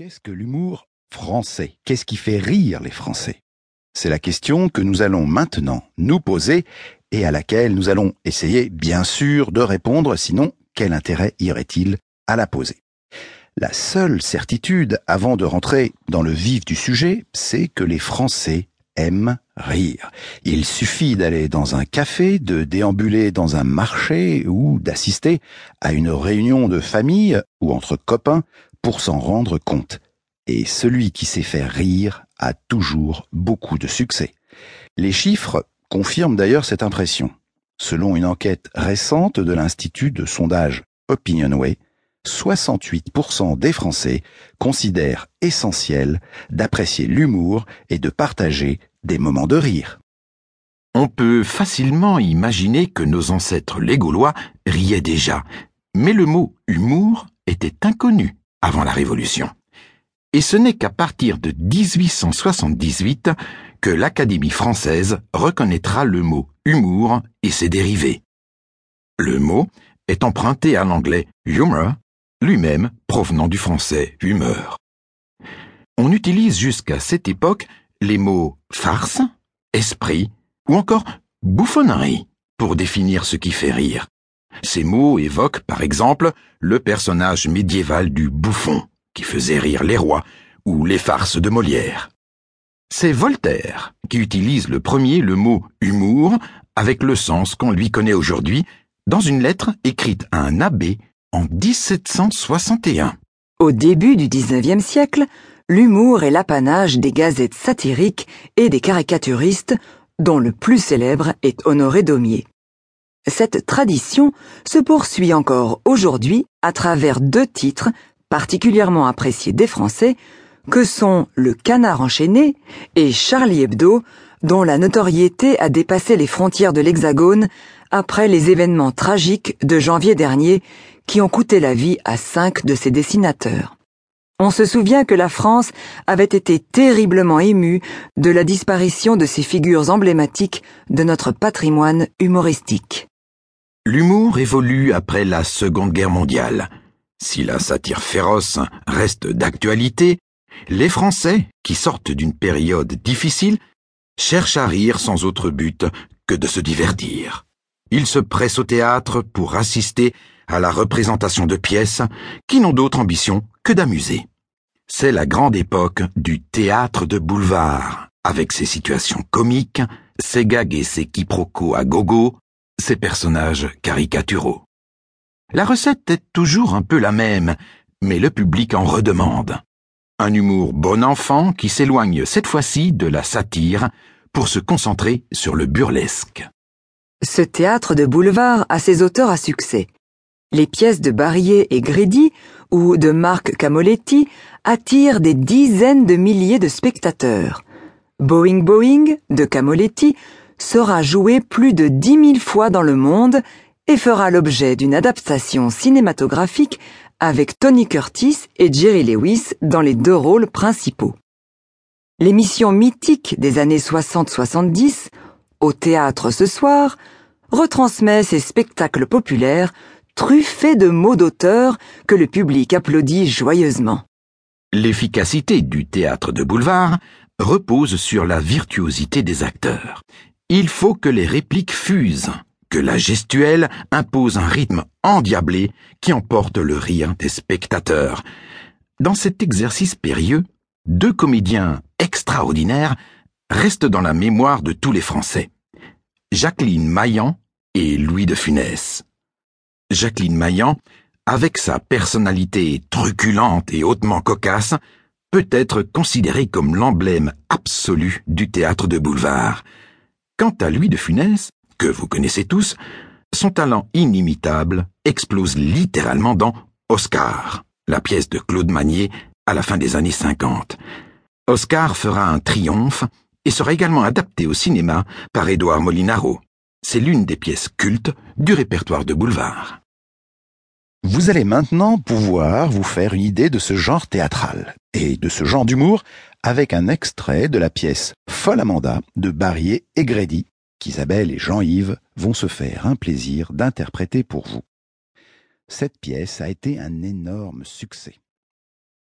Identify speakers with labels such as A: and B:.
A: Qu'est-ce que l'humour français? Qu'est-ce qui fait rire les Français? C'est la question que nous allons maintenant nous poser et à laquelle nous allons essayer bien sûr de répondre, sinon quel intérêt y aurait-il à la poser? La seule certitude avant de rentrer dans le vif du sujet, c'est que les Français aiment rire. Il suffit d'aller dans un café, de déambuler dans un marché ou d'assister à une réunion de famille ou entre copains pour s'en rendre compte. Et celui qui sait faire rire a toujours beaucoup de succès. Les chiffres confirment d'ailleurs cette impression. Selon une enquête récente de l'Institut de sondage Opinionway, 68% des Français considèrent essentiel d'apprécier l'humour et de partager des moments de rire.
B: On peut facilement imaginer que nos ancêtres les Gaulois riaient déjà, mais le mot humour était inconnu avant la Révolution. Et ce n'est qu'à partir de 1878 que l'Académie française reconnaîtra le mot humour et ses dérivés. Le mot est emprunté à l'anglais humor, lui-même provenant du français humeur. On utilise jusqu'à cette époque les mots farce, esprit ou encore bouffonnerie pour définir ce qui fait rire. Ces mots évoquent, par exemple, le personnage médiéval du bouffon, qui faisait rire les rois, ou les farces de Molière. C'est Voltaire qui utilise le premier le mot humour avec le sens qu'on lui connaît aujourd'hui dans une lettre écrite à un abbé en 1761.
C: Au début du XIXe siècle, l'humour est l'apanage des gazettes satiriques et des caricaturistes, dont le plus célèbre est Honoré Daumier. Cette tradition se poursuit encore aujourd'hui à travers deux titres particulièrement appréciés des Français, que sont Le Canard enchaîné et Charlie Hebdo, dont la notoriété a dépassé les frontières de l'Hexagone après les événements tragiques de janvier dernier qui ont coûté la vie à cinq de ses dessinateurs. On se souvient que la France avait été terriblement émue de la disparition de ces figures emblématiques de notre patrimoine humoristique.
B: L'humour évolue après la Seconde Guerre mondiale. Si la satire féroce reste d'actualité, les Français, qui sortent d'une période difficile, cherchent à rire sans autre but que de se divertir. Ils se pressent au théâtre pour assister à la représentation de pièces qui n'ont d'autre ambition que d'amuser. C'est la grande époque du théâtre de boulevard, avec ses situations comiques, ses gags et ses quiproquos à gogo, ces personnages caricaturaux. La recette est toujours un peu la même, mais le public en redemande. Un humour bon enfant qui s'éloigne cette fois-ci de la satire pour se concentrer sur le burlesque.
C: Ce théâtre de boulevard a ses auteurs à succès. Les pièces de Barrier et Grédy ou de Marc Camoletti attirent des dizaines de milliers de spectateurs. Boeing Boeing de Camoletti sera joué plus de dix mille fois dans le monde et fera l'objet d'une adaptation cinématographique avec Tony Curtis et Jerry Lewis dans les deux rôles principaux. L'émission mythique des années 60-70, au théâtre ce soir, retransmet ces spectacles populaires truffés de mots d'auteur que le public applaudit joyeusement.
B: L'efficacité du théâtre de boulevard repose sur la virtuosité des acteurs. Il faut que les répliques fusent, que la gestuelle impose un rythme endiablé qui emporte le rire des spectateurs. Dans cet exercice périlleux, deux comédiens extraordinaires restent dans la mémoire de tous les Français. Jacqueline Maillan et Louis de Funès. Jacqueline Maillan, avec sa personnalité truculente et hautement cocasse, peut être considérée comme l'emblème absolu du théâtre de boulevard. Quant à Louis de Funès, que vous connaissez tous, son talent inimitable explose littéralement dans Oscar, la pièce de Claude Magnier à la fin des années 50. Oscar fera un triomphe et sera également adapté au cinéma par Édouard Molinaro. C'est l'une des pièces cultes du répertoire de boulevard.
A: Vous allez maintenant pouvoir vous faire une idée de ce genre théâtral et de ce genre d'humour avec un extrait de la pièce Folle Amanda de Barrier et Grédy qu'Isabelle et Jean-Yves vont se faire un plaisir d'interpréter pour vous. Cette pièce a été un énorme succès.